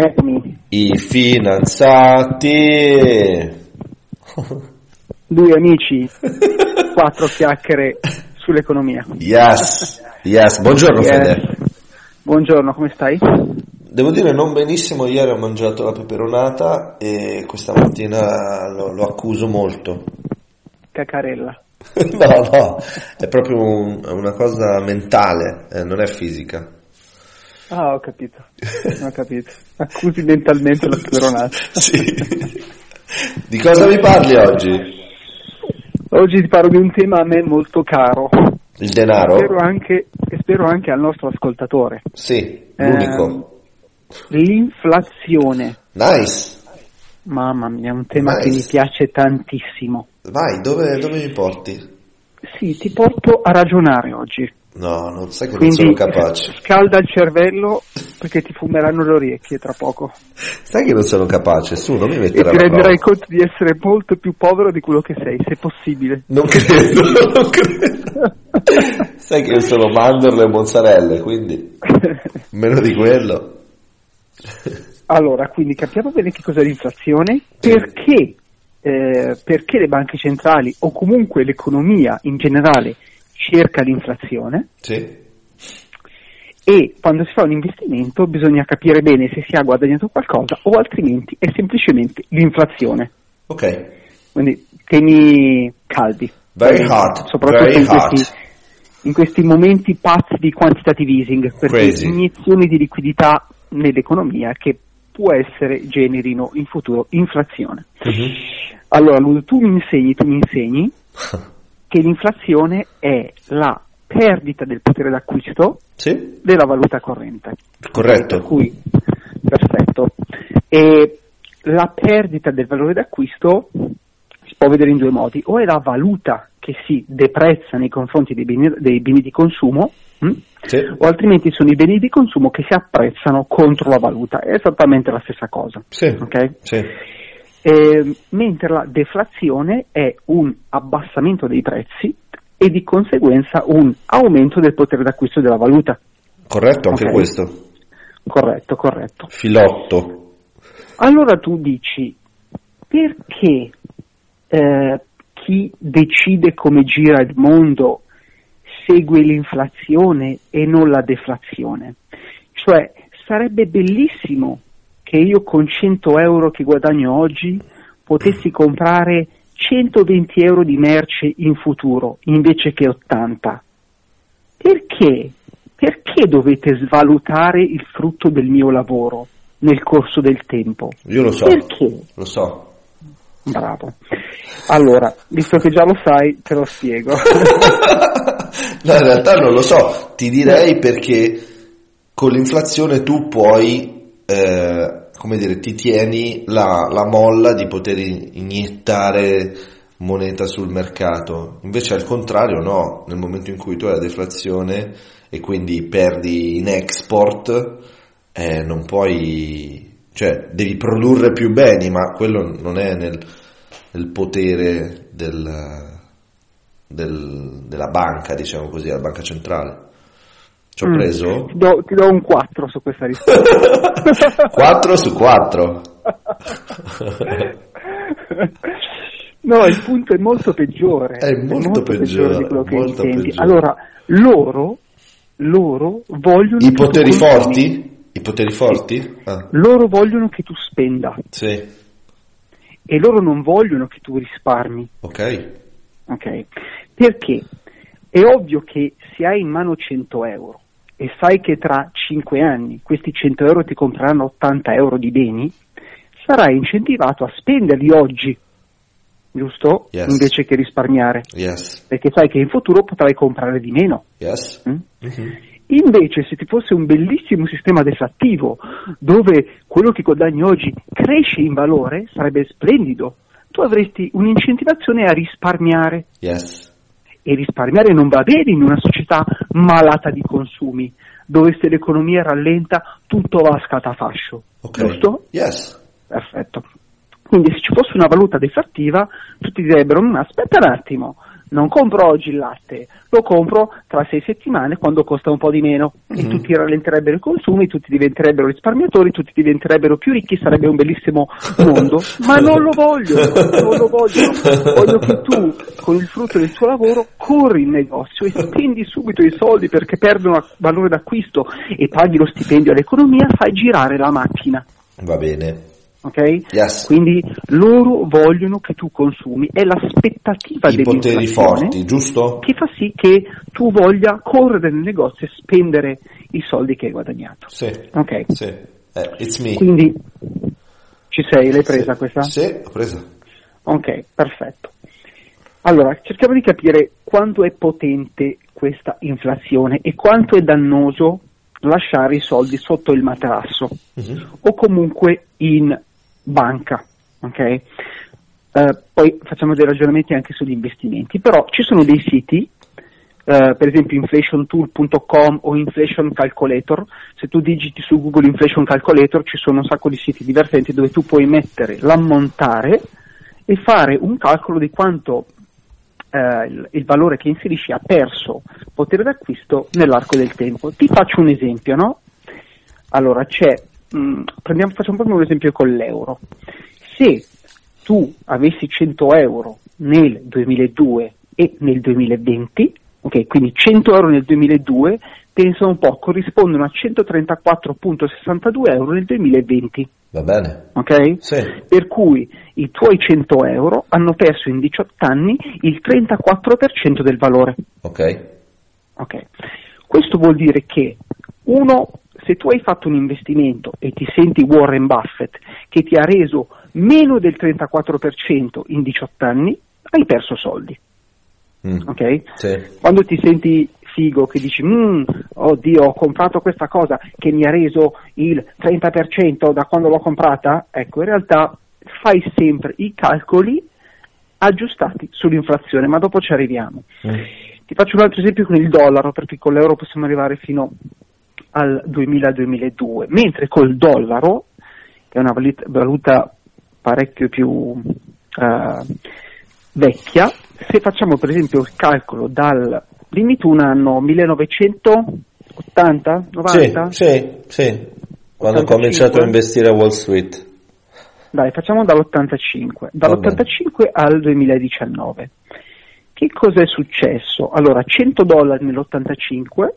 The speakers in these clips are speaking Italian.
Eccomi. I finanziati. Due amici, quattro chiacchiere sull'economia. Yes, yes. Buongiorno Yes. Fede. Buongiorno, come stai? Devo dire non benissimo, ieri ho mangiato la peperonata e questa mattina lo, lo accuso molto. Cacarella. No, no, è proprio un- una cosa mentale, eh, non è fisica. Ah, ho capito. Ho capito. Accusi mentalmente la peperonata. Sì. Di cosa mi parli oggi? Oggi ti parlo di un tema a me molto caro. Il denaro? Spero anche, e spero anche al nostro ascoltatore. Sì, l'unico. Ehm, l'inflazione. Nice. Mamma mia, è un tema Nice. che mi piace tantissimo. Vai, dove, dove mi porti? Sì, ti porto a ragionare oggi. No, non sai che non Quindi sono capace. scalda il cervello perché ti fumeranno le orecchie tra poco. Sai che non sono capace, su, non mi E mettere ti renderai conto di essere molto più povero di quello che sei, se possibile. Non credo, non credo. Sai che io sono mandorle e mozzarelle, quindi meno di quello. allora, quindi capiamo bene che cos'è l'inflazione, perché, eh, perché le banche centrali o comunque l'economia in generale cerca l'inflazione Sì. e quando si fa un investimento bisogna capire bene se si ha guadagnato qualcosa o altrimenti è semplicemente l'inflazione. Ok. Quindi temi caldi. Very hot, Soprattutto very in, questi, in questi momenti pazzi di quantitative easing, per cui Crazy. iniezioni di liquidità nell'economia che può essere generino in futuro inflazione. Mhm. Allora, tu mi insegni, tu mi insegni che l'inflazione è la perdita del potere d'acquisto Sì, della valuta corrente. Per corretto. cui, perfetto. E la perdita del valore d'acquisto si può vedere in due modi, o è la valuta che si deprezza nei confronti dei beni, dei beni di consumo, hm? Sì. o altrimenti sono i beni di consumo che si apprezzano contro la valuta, è esattamente la stessa cosa. Sì. ok? Sì. Eh, mentre la deflazione è un abbassamento dei prezzi e di conseguenza un aumento del potere d'acquisto della valuta. Corretto anche Ok. questo. Corretto, corretto. Filotto. Allora tu dici perché eh, chi decide come gira il mondo segue l'inflazione e non la deflazione? Cioè sarebbe bellissimo che io con 100 euro che guadagno oggi potessi comprare 120 euro di merce in futuro invece che 80. Perché? Perché dovete svalutare il frutto del mio lavoro nel corso del tempo? Io lo so. Perché? Lo so. Bravo. Allora, visto che già lo sai, te lo spiego. no, in realtà non lo so. Ti direi perché con l'inflazione tu puoi, eh, come dire, ti tieni la, la molla di poter iniettare moneta sul mercato. Invece al contrario no, nel momento in cui tu hai la deflazione e quindi perdi in export, eh, non puoi, cioè devi produrre più beni, ma quello non è nel, nel potere del, del- della banca, diciamo così, la banca centrale. Ci ho Mm. preso Ti do, ti do un 4 su questa risposta. 4 su 4. No, il punto è molto peggiore. È molto peggiore, di quello che molto intendi. peggiore. Allora, loro, loro vogliono I poteri forti? I poteri forti? Ah, Loro vogliono che tu spenda sì, e loro non vogliono che tu risparmi. ok. Ok? Perché è ovvio che se hai in mano 100 euro e sai che tra 5 anni questi 100 euro ti compreranno 80 euro di beni, sarai incentivato a spenderli oggi, giusto? Yes. Invece che risparmiare, Yes, perché sai che in futuro potrai comprare di meno. yes. mm? Mhm. Invece, se ti fosse un bellissimo sistema deflattivo dove quello che guadagni oggi cresce in valore, sarebbe splendido. Tu avresti un'incentivazione a risparmiare Yes, e risparmiare non va bene in una società malata di consumi, dove se l'economia rallenta tutto va a scatafascio. ok. Giusto? Yes, Perfetto. Quindi se ci fosse una valuta deflattiva, tutti direbbero, "Mm, aspetta un attimo, non compro oggi il latte, lo compro tra sei settimane quando costa un po' di meno mm-hmm. e tutti rallenterebbero i consumi, tutti diventerebbero risparmiatori, tutti diventerebbero più ricchi, sarebbe un bellissimo mondo, ma non lo voglio, non lo voglio, voglio che tu con il frutto del tuo lavoro corri in negozio e spendi subito i soldi perché perdono valore d'acquisto e paghi lo stipendio all'economia, fai girare la macchina. Va bene. Okay? Yes. Quindi loro vogliono che tu consumi, è l'aspettativa I poteri forti? Che fa sì che tu voglia correre nel negozio e spendere i soldi che hai guadagnato. Sì. Okay? sì. Eh, it's me. Quindi ci sei, l'hai presa sì. questa? Sì, ho presa. Ok, perfetto. Allora, cerchiamo di capire quanto è potente questa inflazione e quanto è dannoso lasciare i soldi sotto il materasso uh-huh. o comunque in banca. Okay? Uh, poi facciamo dei ragionamenti anche sugli investimenti, però ci sono dei siti, uh, per esempio inflationtool.com o inflation calculator, se tu digiti su Google inflation calculator ci sono un sacco di siti divertenti dove tu puoi mettere l'ammontare e fare un calcolo di quanto uh, il, il, valore che inserisci ha perso potere d'acquisto nell'arco del tempo. Ti faccio un esempio, no? Allora c'è mh, prendiamo, facciamo proprio un esempio con l'euro. Se tu avessi 100 euro nel 2002 e nel 2020, ok, quindi 100 euro nel 2002, pensa un po', corrispondono a 134.62 euro nel 2020. Va bene. Ok? Sì. Per cui i tuoi 100 euro hanno perso in 18 anni il 34% del valore. Ok. Ok. Questo vuol dire che uno se tu hai fatto un investimento e ti senti Warren Buffett che ti ha reso meno del 34% in 18 anni, hai perso soldi. Mm. Okay? Sì. Quando ti senti figo che dici mm, oddio ho comprato questa cosa che mi ha reso il 30% da quando l'ho comprata, ecco in realtà fai sempre i calcoli aggiustati sull'inflazione, ma dopo ci arriviamo. Mm. Ti faccio un altro esempio con il dollaro, perché con l'euro possiamo arrivare fino al 2000-2002, mentre col dollaro, che è una valuta parecchio più uh, vecchia, se facciamo per esempio il calcolo dal, dimmi tu un anno, 1980, 90? Sì, sì, sì. quando 85. ho cominciato a investire a Wall Street. Dai, facciamo dall'85, dall'85 al 2019. Che cosa è successo? Allora, 100 dollari nell'85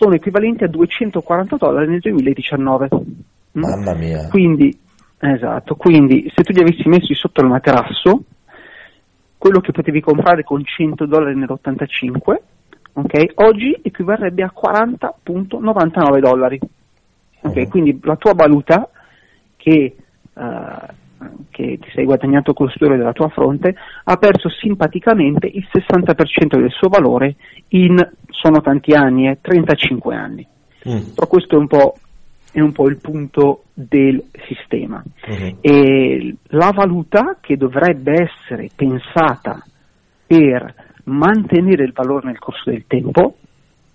sono equivalenti a 240 dollari nel 2019. Mm? Mamma mia. Quindi, esatto, quindi se tu li avessi messi sotto il materasso, quello che potevi comprare con 100 dollari nell'85, okay, oggi equivarrebbe a 40.99 dollari. Okay, uh-huh. Quindi la tua valuta che uh, che ti sei guadagnato col sudore della tua fronte, ha perso simpaticamente il 60% del suo valore in, sono tanti anni, eh, 35 anni. Mm. Però questo è un, è un, po', il punto del sistema. Mm-hmm. E la valuta che dovrebbe essere pensata per mantenere il valore nel corso del tempo,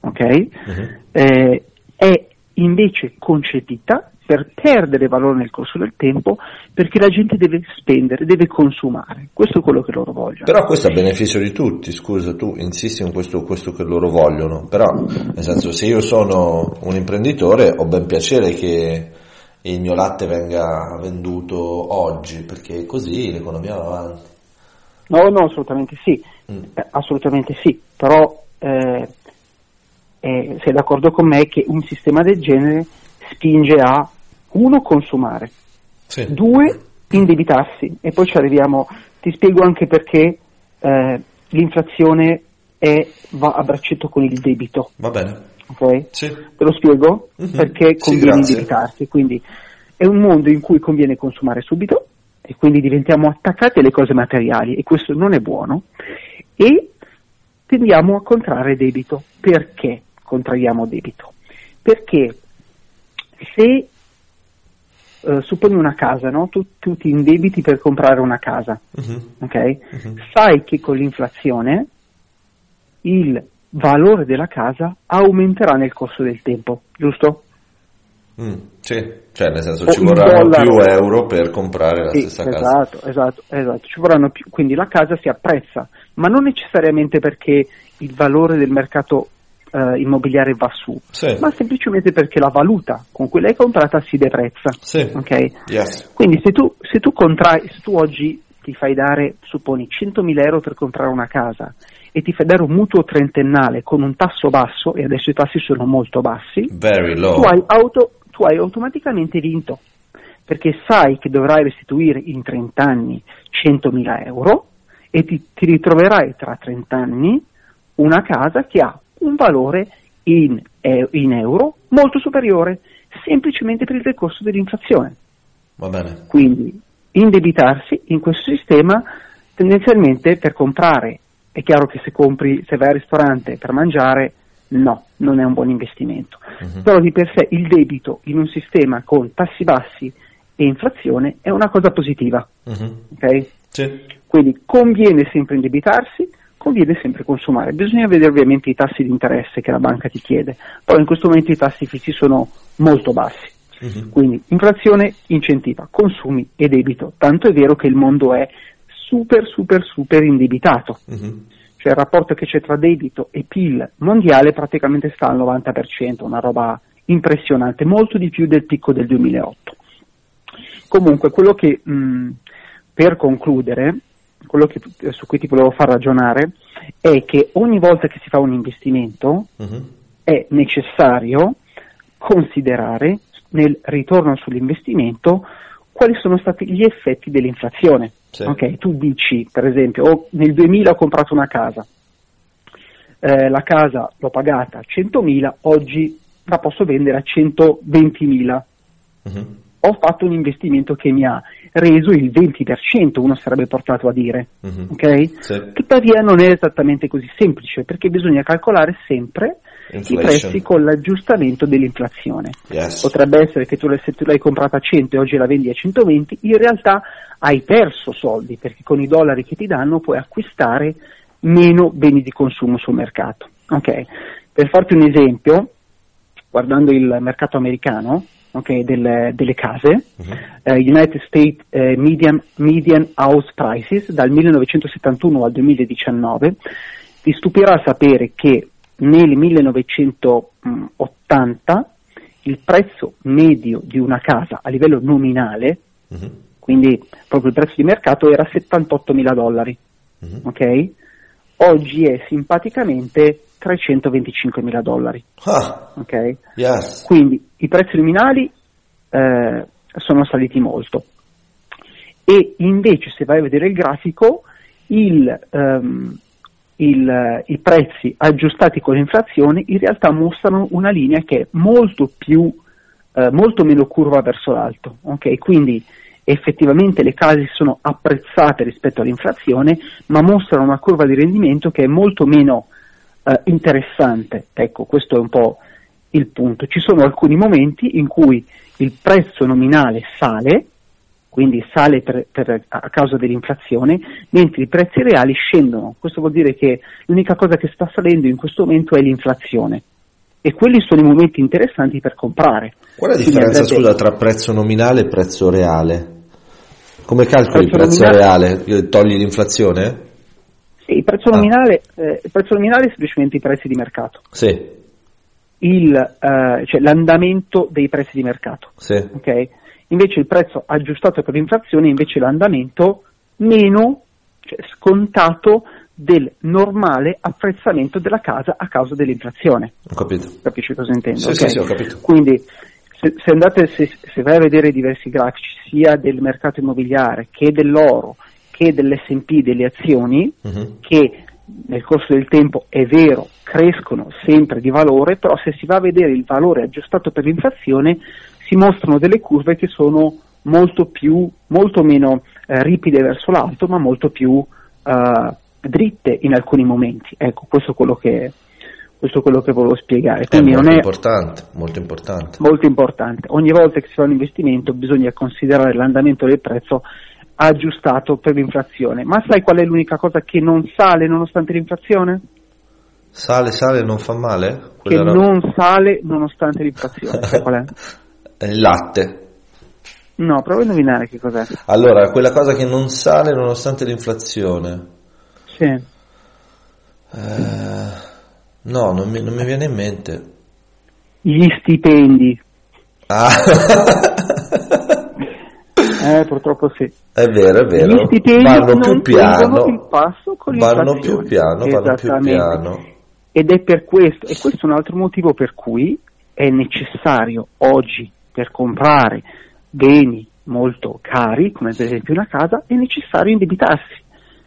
okay, mm-hmm. eh, è invece concepita per perdere valore nel corso del tempo perché la gente deve spendere, deve consumare. Questo è quello che loro vogliono. Però questo a beneficio di tutti, scusa, tu insisti in questo, questo che loro vogliono, però nel senso se io sono un imprenditore ho ben piacere che il mio latte venga venduto oggi perché così l'economia va avanti. No, no, assolutamente sì, mm. eh, assolutamente sì, però eh, eh, sei d'accordo con me che un sistema del genere spinge a uno, consumare, sì. due, indebitarsi e poi ci arriviamo, ti spiego anche perché eh, l'inflazione è, va a braccetto con il debito. Va bene. Okay? Sì. Te lo spiego? Mm-hmm. Perché conviene sì, indebitarsi, quindi è un mondo in cui conviene consumare subito e quindi diventiamo attaccati alle cose materiali e questo non è buono e tendiamo a contrarre debito. Perché contraiamo debito? Perché se Uh, supponi una casa, no? tu, tu, ti indebiti per comprare una casa, uh-huh. okay? uh-huh. sai che con l'inflazione il valore della casa aumenterà nel corso del tempo, giusto? Mm, sì, cioè nel senso o ci vorranno più euro per comprare la sì, stessa esatto, casa. Esatto, esatto, ci vorranno più, quindi la casa si apprezza, ma non necessariamente perché il valore del mercato eh, immobiliare va su, Sì. ma semplicemente perché la valuta con cui l'hai comprata si deprezza. Sì. ok? Yes. Quindi se tu, se tu contrai, se tu oggi ti fai dare, supponi, 100.000 euro per comprare una casa e ti fai dare un mutuo trentennale con un tasso basso, e adesso i tassi sono molto bassi, Very low. tu hai, auto- tu hai automaticamente vinto, perché sai che dovrai restituire in 30 anni 100.000 euro e ti, ti ritroverai tra 30 anni una casa che ha un valore in, e- in euro molto superiore, semplicemente per il decorso dell'inflazione. Va bene. Quindi indebitarsi in questo sistema tendenzialmente per comprare, è chiaro che se compri, se vai al ristorante per mangiare, no, non è un buon investimento. Mhm. Però di per sé il debito in un sistema con tassi bassi e inflazione è una cosa positiva, Mhm. ok? Sì. Quindi conviene sempre indebitarsi, conviene sempre consumare. Bisogna vedere ovviamente i tassi di interesse che la banca ti chiede, però in questo momento i tassi fissi sono molto bassi. Mhm. Quindi inflazione incentiva consumi e debito, tanto è vero che il mondo è super super super indebitato, Mhm. cioè il rapporto che c'è tra debito e PIL mondiale praticamente sta al 90%, una roba impressionante, molto di più del picco del 2008. Comunque quello che mh, per concludere, quello che, eh, su cui ti volevo far ragionare è che ogni volta che si fa un investimento Mhm. è necessario considerare nel ritorno sull'investimento quali sono stati gli effetti dell'inflazione. Sì. Ok, tu dici, per esempio, oh, nel 2000 ho comprato una casa, eh, la casa l'ho pagata a 100.000, oggi la posso vendere a 120.000. Mhm. Ho fatto un investimento che mi ha reso il 20%, uno sarebbe portato a dire. Mhm. ok? Sì. Tuttavia non è esattamente così semplice perché bisogna calcolare sempre i Inflation. prezzi con l'aggiustamento dell'inflazione. Yes. Potrebbe essere che tu se tu l'hai comprata a 100 e oggi la vendi a 120, in realtà hai perso soldi perché con i dollari che ti danno puoi acquistare meno beni di consumo sul mercato. ok? Per farti un esempio, guardando il mercato americano ok, del- delle case, Mhm. eh, United States eh, median, median House Prices dal 1971 al 2019, ti stupirà sapere che nel 1980 il prezzo medio di una casa a livello nominale, Mhm. quindi proprio il prezzo di mercato, era 78 mila dollari. Mhm. ok? Oggi è simpaticamente 325 mila dollari. Ah, ok? yes. Quindi i prezzi nominali eh, sono saliti molto. E invece, se vai a vedere il grafico, il, ehm, il- i prezzi aggiustati con l'inflazione in realtà mostrano una linea che è molto più, eh, molto meno curva verso l'alto. ok? Quindi effettivamente le case sono apprezzate rispetto all'inflazione, ma mostrano una curva di rendimento che è molto meno eh, interessante. Ecco, questo è un po' il punto. Ci sono alcuni momenti in cui il prezzo nominale sale, quindi sale per- per- a causa dell'inflazione, mentre i prezzi reali scendono. Questo vuol dire che l'unica cosa che sta salendo in questo momento è l'inflazione. E quelli sono i momenti interessanti per comprare. Qual è la differenza, andrebbe- scusa, tra prezzo nominale e prezzo reale? Come calcoli il Prezzo prezzo nominale- reale? Togli l'inflazione? Il prezzo, Ah. nominale, eh, il prezzo nominale è semplicemente i prezzi di mercato, Sì, il, eh, cioè l'andamento dei prezzi di mercato. sì. ok? Invece il prezzo aggiustato per l'inflazione è invece l'andamento meno cioè, scontato del normale apprezzamento della casa a causa dell'inflazione. Ho capito. Capisci cosa intendo? Sì, ok? sì, sì, ho capito. Quindi se, se andate, se, se vai a vedere diversi grafici sia del mercato immobiliare che dell'oro che dell'S&P delle azioni, Mhm. che nel corso del tempo è vero, crescono sempre di valore, però se si va a vedere il valore aggiustato per l'inflazione si mostrano delle curve che sono molto più, molto meno eh, ripide verso l'alto, ma molto più eh, dritte in alcuni momenti. Ecco, questo è quello che, questo è quello che volevo spiegare. È Quindi molto non è importante, molto importante. molto importante. Ogni volta che si fa un investimento bisogna considerare l'andamento del prezzo aggiustato per l'inflazione. Ma sai qual è l'unica cosa che non sale nonostante l'inflazione? Sale, sale, non fa male? Che Quella ro- non sale nonostante l'inflazione. Sai qual è? È il latte. No, prova a indovinare che cos'è. Allora, quella cosa che non sale nonostante l'inflazione. Sì. Eh, no, non mi, non mi viene in mente. Gli stipendi. Ah. Eh, purtroppo sì. È vero, è vero. Gli stipendi vanno più piano. il passo con vanno più piano, vanno più piano. Ed è per questo, e questo è un altro motivo per cui è necessario oggi per comprare beni molto cari, come per esempio una casa, è necessario indebitarsi,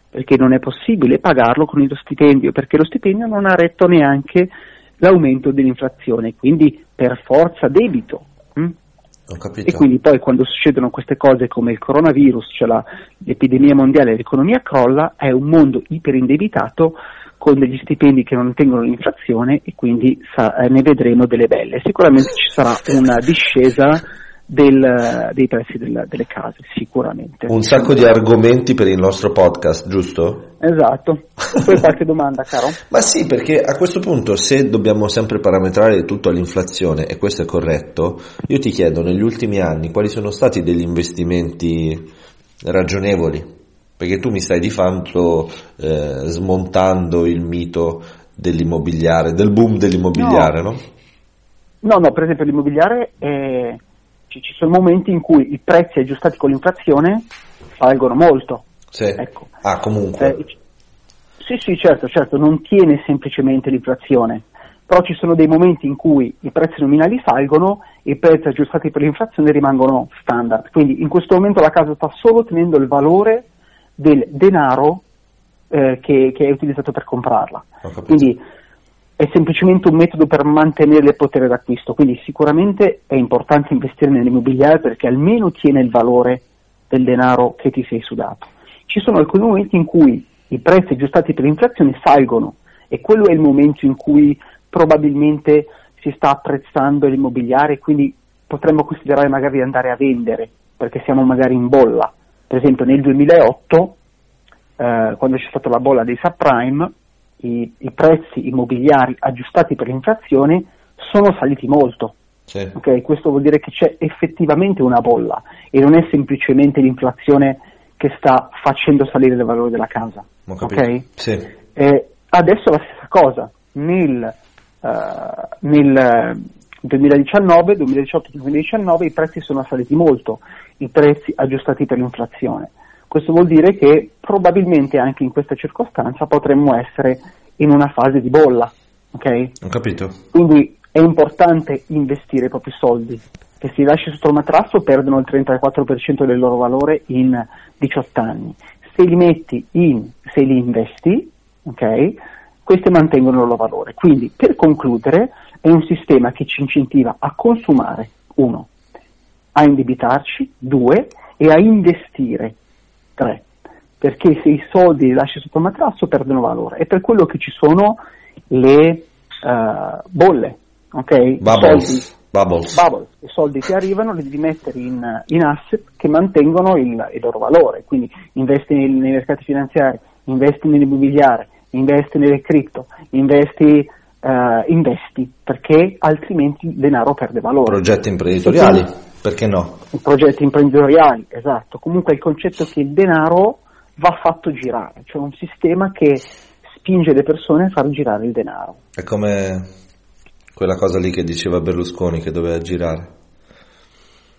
perché non è possibile pagarlo con lo stipendio, perché lo stipendio non ha retto neanche l'aumento dell'inflazione, quindi per forza debito. hm? E quindi poi quando succedono queste cose come il coronavirus, cioè l'epidemia mondiale e l'economia crolla, è un mondo iperindebitato con degli stipendi che non tengono l'inflazione e quindi sa- eh, ne vedremo delle belle. Sicuramente ci sarà una discesa del- dei prezzi del- delle case, sicuramente. Un sacco di argomenti per il nostro podcast, giusto? Esatto. Poi qualche domanda, caro? Ma sì, perché a questo punto se dobbiamo sempre parametrare tutto all'inflazione, e questo è corretto, io ti chiedo negli ultimi anni quali sono stati degli investimenti ragionevoli? Perché tu mi stai di fatto eh, smontando il mito dell'immobiliare, del boom dell'immobiliare, no? No, no, per esempio l'immobiliare è- ci, ci sono momenti in cui i prezzi aggiustati con l'inflazione salgono molto. Sì. Ecco. Ah, comunque. Eh, sì, sì, certo, certo, non tiene semplicemente l'inflazione, però ci sono dei momenti in cui i prezzi nominali salgono e i prezzi aggiustati per l'inflazione rimangono standard. Quindi in questo momento la casa sta solo tenendo il valore del denaro eh, che, che è utilizzato per comprarla. Quindi è semplicemente un metodo per mantenere il potere d'acquisto, quindi sicuramente è importante investire nell'immobiliare perché almeno tiene il valore del denaro che ti sei sudato. Ci sono alcuni momenti in cui i prezzi aggiustati per l'inflazione salgono e quello è il momento in cui probabilmente si sta apprezzando l'immobiliare e quindi potremmo considerare magari di andare a vendere perché siamo magari in bolla. Per esempio nel 2008, eh, quando c'è stata la bolla dei subprime, i, i prezzi immobiliari aggiustati per l'inflazione sono saliti molto. Sì. ok? Questo vuol dire che c'è effettivamente una bolla e non è semplicemente l'inflazione che sta facendo salire il valore della casa. Ho capito. ok? Sì. Adesso la stessa cosa, nel, eh, nel 2019, 2018-2019 i prezzi sono saliti molto, i prezzi aggiustati per l'inflazione. Questo vuol dire che probabilmente anche in questa circostanza potremmo essere in una fase di bolla, ok? Ho capito. Quindi è importante investire i propri soldi, che se li lasci sotto il matrasso perdono il 34% del loro valore in 18 anni. Se li metti in, se li investi, ok, questi mantengono il loro valore. Quindi, per concludere, è un sistema che ci incentiva a consumare, uno, a indebitarci, due, e a investire, tre. Perché se i soldi li lasci sotto il matrasso perdono valore. È per quello che ci sono le eh, bolle, ok? I soldi- Bubbles. Bubbles. bubble, i soldi che arrivano li devi mettere in, in asset che mantengono il, il loro valore, quindi investi nei, nei mercati finanziari, investi nell'immobiliare, investi nelle cripto, investi, eh, investi perché altrimenti il denaro perde valore. Progetti imprenditoriali, perché no? Progetti imprenditoriali, esatto. Comunque il concetto è che il denaro va fatto girare, cioè un sistema che spinge le persone a far girare il denaro. È come quella cosa lì che diceva Berlusconi che doveva girare.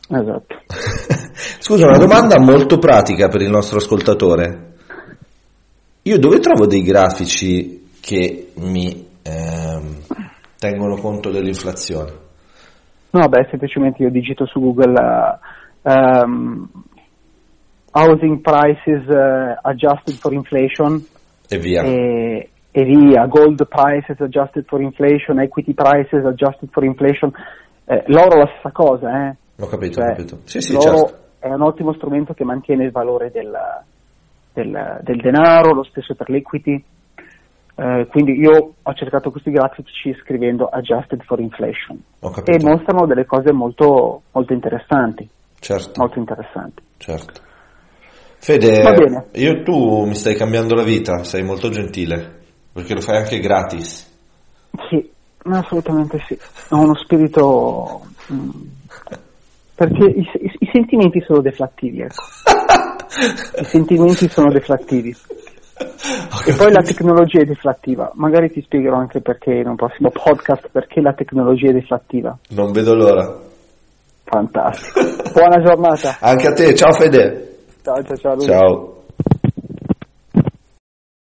Esatto. Scusa, una domanda molto pratica per il nostro ascoltatore. Io dove trovo dei grafici che mi ehm, tengono conto dell'inflazione? No, beh, semplicemente io digito su Google eh, ehm, housing prices eh, adjusted for inflation E via. e, e via, gold prices adjusted for inflation, equity prices adjusted for inflation. Eh, l'oro la stessa cosa, eh. Ho capito, ho Cioè, capito. Sì, sì, l'oro certo. è un ottimo strumento che mantiene il valore del, del- del denaro, lo stesso per l'equity. Eh, quindi io ho cercato questi grafici scrivendo adjusted for inflation e mostrano delle cose molto, molto interessanti, Certo, molto interessanti. certo. Fede, io tu mi stai cambiando la vita, sei molto gentile, perché lo fai anche gratis. Sì, assolutamente sì. Ho uno spirito... mm, perché i, i- i sentimenti sono deflattivi, ecco. I sentimenti sono deflattivi. E E poi la tecnologia è deflattiva, magari ti spiegherò anche perché in un prossimo podcast perché la tecnologia è deflattiva. Non vedo l'ora. Fantastico. Buona giornata. Anche a te, ciao Fede. Ciao ciao ciao. Luca. Ciao.